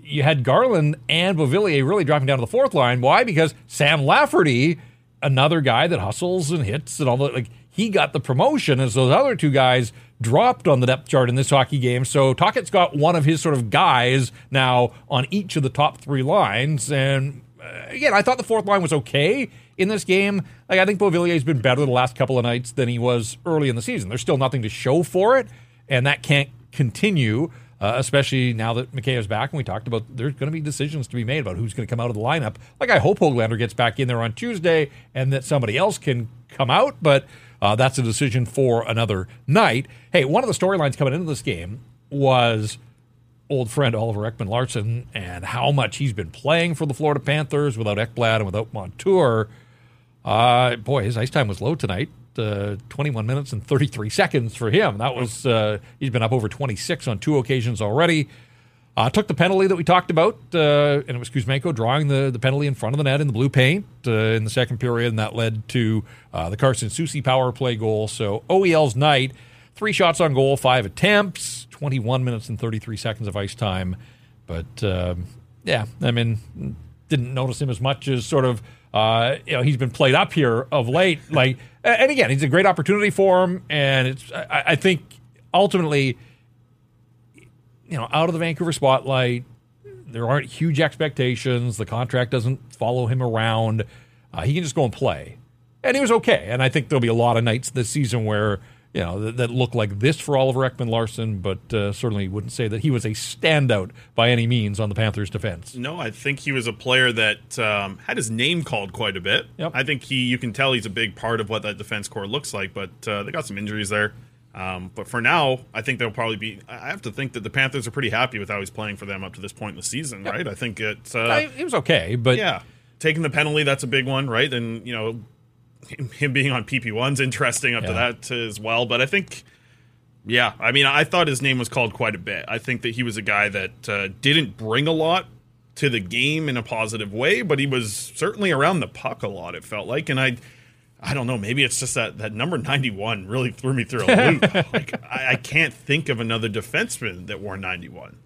You had Garland and Beauvillier really dropping down to the fourth line. Why? Because Sam Lafferty, another guy that hustles and hits and all that, like he got the promotion as those other two guys dropped on the depth chart in this hockey game. So Tocchet's got one of his sort of guys now on each of the top three lines. And uh, again, I thought the fourth line was okay in this game. Like I think Beauvillier's been better the last couple of nights than he was early in the season. There's still nothing to show for it, and that can't continue. Uh, especially now that Mikheyev's back, and we talked about there's going to be decisions to be made about who's going to come out of the lineup. Like I hope Hoglander gets back in there on Tuesday, and that somebody else can come out, but uh, that's a decision for another night. Hey, one of the storylines coming into this game was old friend Oliver Ekman-Larsson and how much he's been playing for the Florida Panthers without Ekblad and without Montour. Uh, boy, his ice time was low tonight. Uh, 21 minutes and 33 seconds for him. That was uh, he's been up over 26 on two occasions already. Uh, took the penalty that we talked about, uh, and it was Kuzmenko drawing the, the penalty in front of the net in the blue paint uh, in the second period, and that led to uh, the Carson Soucy power play goal. So OEL's night, three shots on goal, five attempts, 21 minutes and 33 seconds of ice time. But um, yeah, I mean, didn't notice him as much as sort of uh, you know he's been played up here of late. Like, and again, he's a great opportunity for him, and it's I, I think ultimately you know, out of the Vancouver spotlight. There aren't huge expectations. The contract doesn't follow him around. Uh, he can just go and play. And he was okay. And I think there'll be a lot of nights this season where, you know, that, that look like this for Oliver Ekman-Larsson, but uh, certainly wouldn't say that he was a standout by any means on the Panthers' defense. No, I think he was a player that um, had his name called quite a bit. Yep. I think he, you can tell he's a big part of what that defense core looks like, but uh, they got some injuries there. Um, but for now, I think they'll probably be. I have to think that the Panthers are pretty happy with how he's playing for them up to this point in the season, right? I think it's. Uh, I, he was okay, but yeah, taking the penalty that's a big one, right? And you know, him, him being on PP one's interesting up to that as well. But I think, yeah, I mean, I thought his name was called quite a bit. I think that he was a guy that uh, didn't bring a lot to the game in a positive way, but he was certainly around the puck a lot. It felt like, and I. I don't know. Maybe it's just that that number ninety one really threw me through a loop. like I, I can't think of another defenseman that wore ninety one.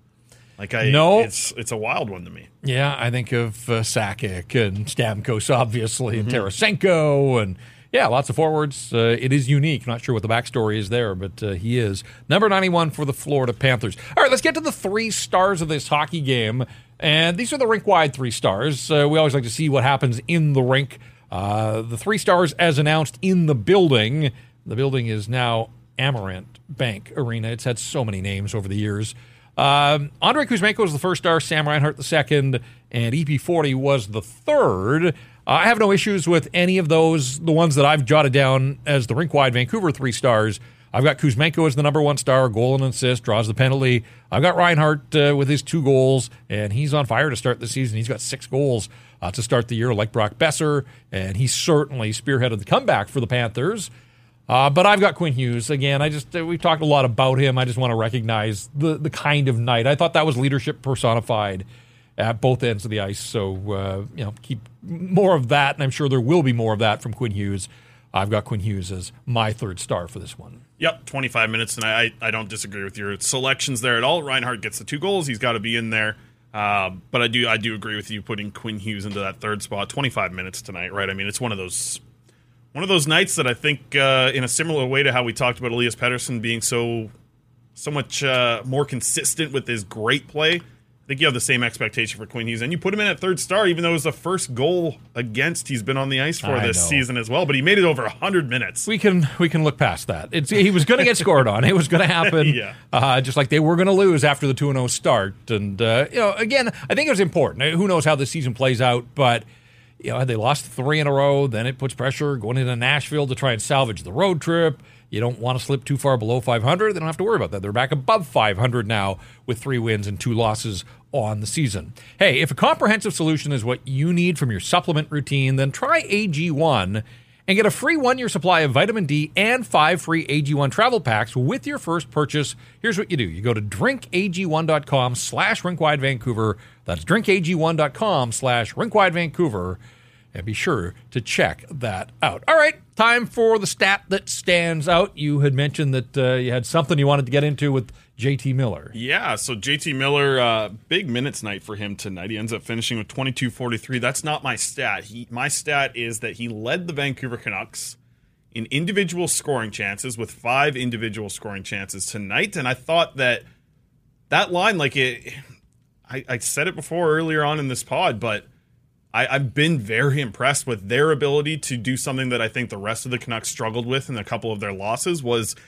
Like I, No. it's it's a wild one to me. Yeah, I think of uh, Sakic and Stamkos, obviously, and Tarasenko, and yeah, lots of forwards. Uh, it is unique. Not sure what the backstory is there, but uh, he is number 91 for the Florida Panthers. All right, let's get to the three stars of this hockey game. And these are the rink wide three stars. Uh, we always like to see what happens in the rink. Uh, the three stars, as announced in the building, the building is now Amerant Bank Arena. It's had so many names over the years. Um, Andrei Kuzmenko was the first star, Sam Reinhart the second, and EP40 was the third. Uh, I have no issues with any of those, the ones that I've jotted down as the rink wide Vancouver three stars. I've got Kuzmenko as the number one star, goal and assist, draws the penalty. I've got Reinhart uh, with his two goals, and he's on fire to start the season. He's got six goals uh, to start the year, like Brock Boeser, and he certainly spearheaded the comeback for the Panthers. Uh, but I've got Quinn Hughes again. I just uh, we've talked a lot about him. I just want to recognize the the kind of night. I thought that was leadership personified at both ends of the ice. So uh, you know, keep more of that, and I'm sure there will be more of that from Quinn Hughes. I've got Quinn Hughes as my third star for this one. Yep, 25 minutes, and I, I don't disagree with your selections there at all. Reinhart gets the two goals; he's got to be in there. Um, but I do I do agree with you putting Quinn Hughes into that third spot. 25 minutes tonight, right? I mean, it's one of those one of those nights that I think, uh, in a similar way to how we talked about Elias Pettersson being so so much uh, more consistent with his great play. Think you have the same expectation for Quinn Hughes, and you put him in at third star, even though it was the first goal against he's been on the ice for I this know. season as well. But he made it over 100 minutes. We can we can look past that. It's he was going to get scored on. It was going to happen. Yeah. Uh, just like they were going to lose after the two and zero start. And uh, you know, again, I think it was important. Who knows how the season plays out, but. You know, had they lost three in a row, then it puts pressure going into Nashville to try and salvage the road trip. you don't want to slip too far below 500. They don't have to worry about that. They're back above 500 now with three wins and two losses on the season. Hey, if a comprehensive solution is what you need from your supplement routine, then try AG1 and get a free one year supply of vitamin D and five free AG1 travel packs with your first purchase. Here's what you do you go to drinkag1.com slash rinkwide Vancouver. That's drinkag1.com slash rinkwide Vancouver. And be sure to check that out. All right, time for the stat that stands out. You had mentioned that uh, you had something you wanted to get into with JT Miller. Yeah, so JT Miller, uh, big minutes night for him tonight. He ends up finishing with 22-43. That's not my stat. He, my stat is that he led the Vancouver Canucks in individual scoring chances with five individual scoring chances tonight. And I thought that that line, like it, I, I said it before earlier on in this pod, but I, I've been very impressed with their ability to do something that I think the rest of the Canucks struggled with in a couple of their losses was –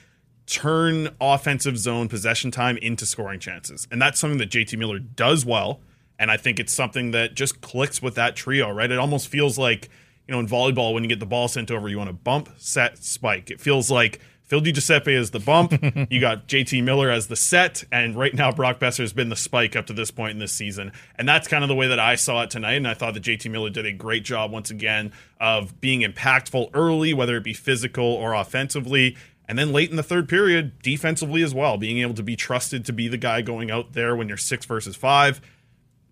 turn offensive zone possession time into scoring chances. And that's something that JT Miller does well. And I think it's something that just clicks with that trio, right? It almost feels like, you know, in volleyball, when you get the ball sent over, you want to bump, set, spike. It feels like Phil Giuseppe is the bump. you got JT Miller as the set. And right now, Brock Boeser has been the spike up to this point in this season. And that's kind of the way that I saw it tonight. And I thought that JT Miller did a great job once again of being impactful early, whether it be physical or offensively. And then late in the third period, defensively as well, being able to be trusted to be the guy going out there when you're six versus five.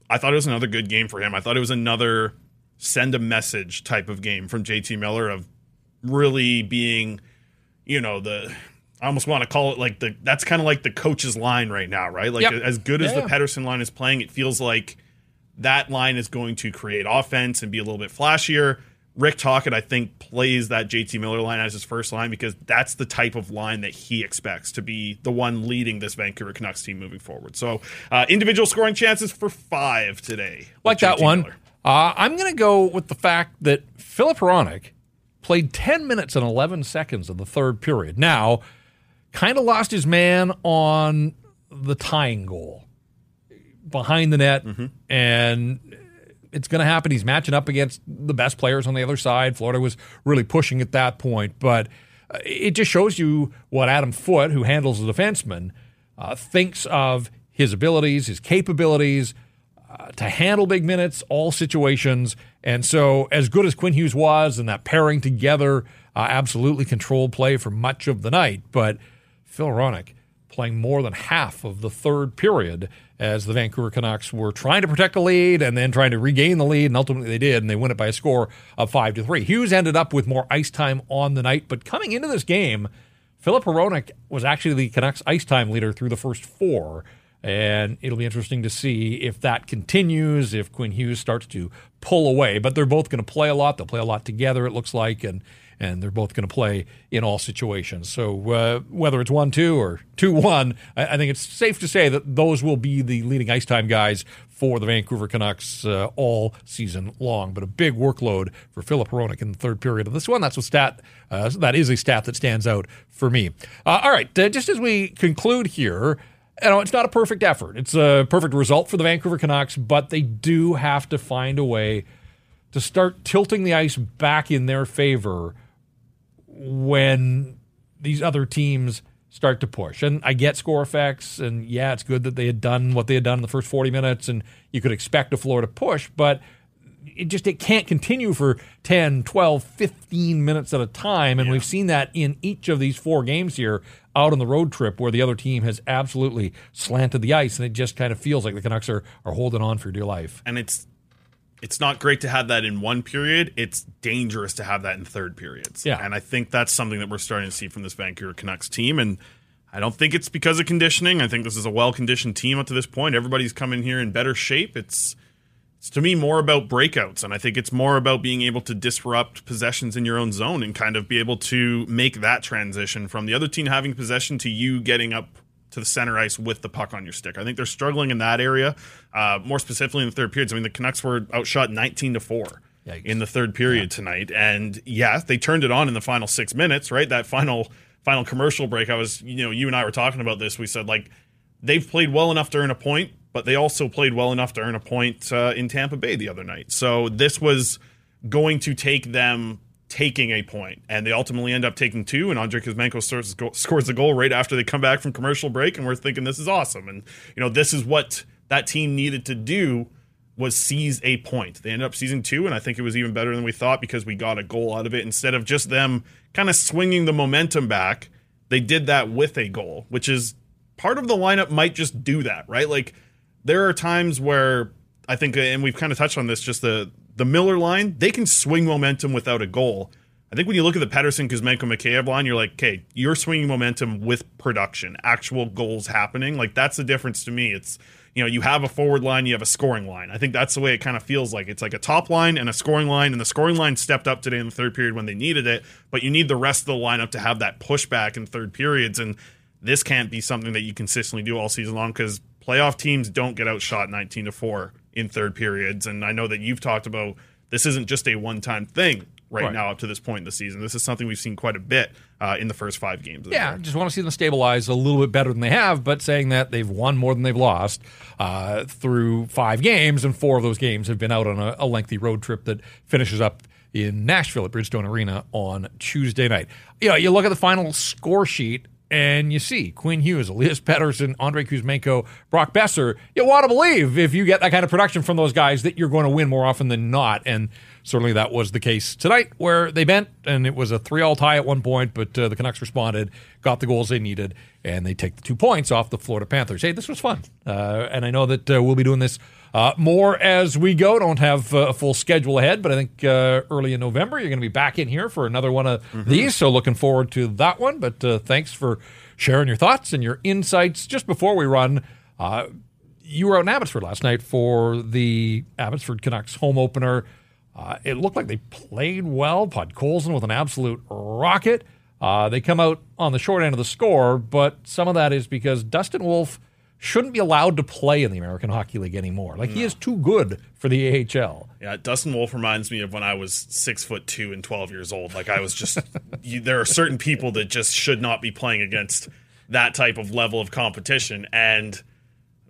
I thought it was another good game for him. I thought it was another send a message type of game from JT Miller of really being, you know, the I almost want to call it like the that's kind of like the coach's line right now, right? Like yep. as good as yeah. the Pettersson line is playing, it feels like that line is going to create offense and be a little bit flashier. Rick Tocchet, I think, plays that JT Miller line as his first line because that's the type of line that he expects to be the one leading this Vancouver Canucks team moving forward. So, uh, individual scoring chances for five today. Like that one. Uh, I'm going to go with the fact that Filip Hronek played 10 minutes and 11 seconds of the third period. Now, kind of lost his man on the tying goal behind the net mm-hmm. and it's going to happen. He's matching up against the best players on the other side. Florida was really pushing at that point, but uh, it just shows you what Adam Foote, who handles the defenseman, uh, thinks of his abilities, his capabilities uh, to handle big minutes, all situations. And so, as good as Quinn Hughes was, and that pairing together uh, absolutely controlled play for much of the night, but Phil Hronek playing more than half of the third period as the Vancouver Canucks were trying to protect the lead and then trying to regain the lead, and ultimately they did, and they win it by a score of five to three. Hughes ended up with more ice time on the night, but coming into this game, Filip Hronek was actually the Canucks ice time leader through the first four. And it'll be interesting to see if that continues, if Quinn Hughes starts to pull away. But they're both going to play a lot. They'll play a lot together, it looks like. And and they're both going to play in all situations. So uh, whether it's one two or two one, I, I, think it's safe to say that those will be the leading ice time guys for the Vancouver Canucks uh, all season long. But a big workload for Filip Hronek in the third period of this one. That's a stat. Uh, that is a stat that stands out for me. Uh, all right, uh, just as we conclude here. You know, it's not a perfect effort. It's a perfect result for the Vancouver Canucks, but they do have to find a way to start tilting the ice back in their favor when these other teams start to push. And I get score effects, and yeah, it's good that they had done what they had done in the first 40 minutes, and you could expect a Florida push, but it just it can't continue for 10, 12, 15 minutes at a time. And yeah. we've seen that in each of these four games here out on the road trip where the other team has absolutely slanted the ice, and it just kind of feels like the Canucks are, are holding on for dear life. And it's it's not great to have that in one period. It's dangerous to have that in third periods. Yeah. And I think that's something that we're starting to see from this Vancouver Canucks team. And I don't think it's because of conditioning. I think this is a well conditioned team up to this point. Everybody's coming here in better shape. It's it's to me more about breakouts, and I think it's more about being able to disrupt possessions in your own zone and kind of be able to make that transition from the other team having possession to you getting up to the center ice with the puck on your stick. I think they're struggling in that area, uh, more specifically in the third periods. I mean, the Canucks were outshot 19 to 4 Yikes. in the third period yeah. tonight. And yeah, they turned it on in the final six minutes, right? That final final commercial break. I was, you know, you and I were talking about this. We said, like, they've played well enough to earn a point, but they also played well enough to earn a point uh, in Tampa Bay the other night. So this was going to take them taking a point, and they ultimately end up taking two. And Andrei Kuzmenko scores, scores the goal right after they come back from commercial break, and we're thinking this is awesome. And you know, this is what that team needed to do was seize a point. They ended up seizing two, and I think it was even better than we thought because we got a goal out of it instead of just them kind of swinging the momentum back. They did that with a goal, which is part of the lineup might just do that, right? Like there are times where I think, uh, and we've kind of touched on this, just the the Miller line, they can swing momentum without a goal. I think when you look at the Pettersson, Kuzmenko, Mikheyev line, you're like, okay, you're swinging momentum with production, actual goals happening. Like that's the difference to me. It's you know, you have a forward line, you have a scoring line. I think that's the way it kind of feels like. It's like a top line and a scoring line, and the scoring line stepped up today in the third period when they needed it, but you need the rest of the lineup to have that pushback in third periods. And this can't be something that you consistently do all season long because playoff teams don't get outshot 19 to 4 in third periods. And I know that you've talked about this isn't just a one time thing right, right, now up to this point in the season. This is something we've seen quite a bit uh, in the first five games. yeah, just want to see them stabilize a little bit better than they have, but saying that they've won more than they've lost uh, through five games, and four of those games have been out on a, a lengthy road trip that finishes up in Nashville at Bridgestone Arena on Tuesday night. You know, you look at the final score sheet and you see Quinn Hughes, Elias Pettersson, Andrei Kuzmenko, Brock Boeser. You want to believe if you get that kind of production from those guys that you're going to win more often than not. And certainly that was the case tonight, where they bent and it was a three-all tie at one point, but uh, the Canucks responded, got the goals they needed, and they take the two points off the Florida Panthers. Hey, this was fun, uh, and I know that uh, we'll be doing this. Uh, more as we go. Don't have uh, a full schedule ahead, but I think uh, early in November you're going to be back in here for another one of mm-hmm. these. So looking forward to that one. But thanks for sharing your thoughts and your insights. Just before we run, you were out in Abbotsford last night for the Abbotsford Canucks home opener. Uh, it looked like they played well. Podkolzin with an absolute rocket. Uh, they come out on the short end of the score, but some of that is because Dustin Wolf shouldn't be allowed to play in the American Hockey League anymore. Like no. he is too good for the AHL. Yeah, Dustin Wolf reminds me of when I was six foot two and twelve years old. Like I was just you, there are certain people that just should not be playing against that type of level of competition. And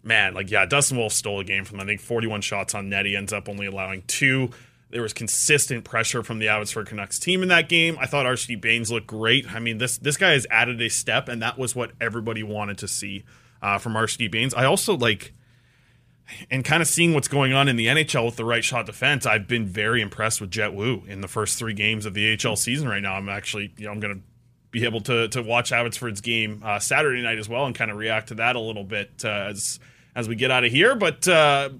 man, like yeah, Dustin Wolf stole a game from I think forty one shots on net. He ends up only allowing two. There was consistent pressure from the Abbotsford Canucks team in that game. I thought Arshy Bains looked great. I mean, this this guy has added a step, and that was what everybody wanted to see uh, from Arshy Bains. I also like, and kind of seeing what's going on in the NHL with the right shot defense. I've been very impressed with Jett Woo in the first three games of the AHL season. Right now, I'm actually, you know, I'm going to be able to to watch Abbotsford's game uh, Saturday night as well and kind of react to that a little bit uh, as as we get out of here. But uh,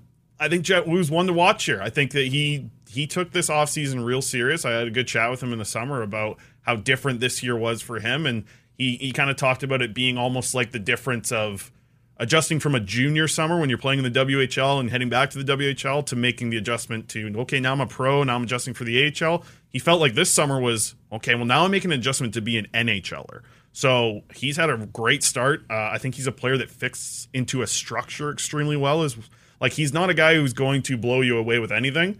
I think Jett Woo's one to watch here. I think that he he took this offseason real serious. I had a good chat with him in the summer about how different this year was for him. And he, he kind of talked about it being almost like the difference of adjusting from a junior summer when you're playing in the WHL and heading back to the WHL to making the adjustment to, okay, now I'm a pro, now I'm adjusting for the AHL. He felt like this summer was, okay, well, now I'm making an adjustment to be an NHLer. So he's had a great start. Uh, I think he's a player that fits into a structure extremely well. Is like he's not a guy who's going to blow you away with anything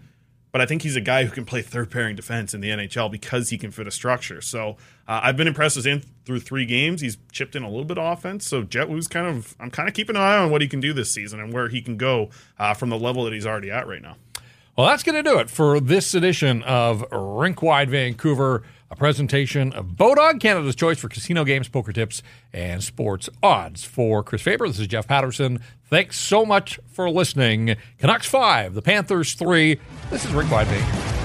but I think he's a guy who can play third pairing defense in the NHL because he can fit a structure. So uh, I've been impressed with him through three games. He's chipped in a little bit of offense. So Jett Woo's kind of I'm kind of keeping an eye on what he can do this season and where he can go uh, from the level that he's already at right now. Well, that's going to do it for this edition of Rink Wide Vancouver, a presentation of Bodog, Canada's choice for casino games, poker tips, and sports odds. For Chris Faber, this is Jeff Patterson. Thanks so much for listening. Canucks 5, the Panthers 3. This is Rink Wide Vancouver.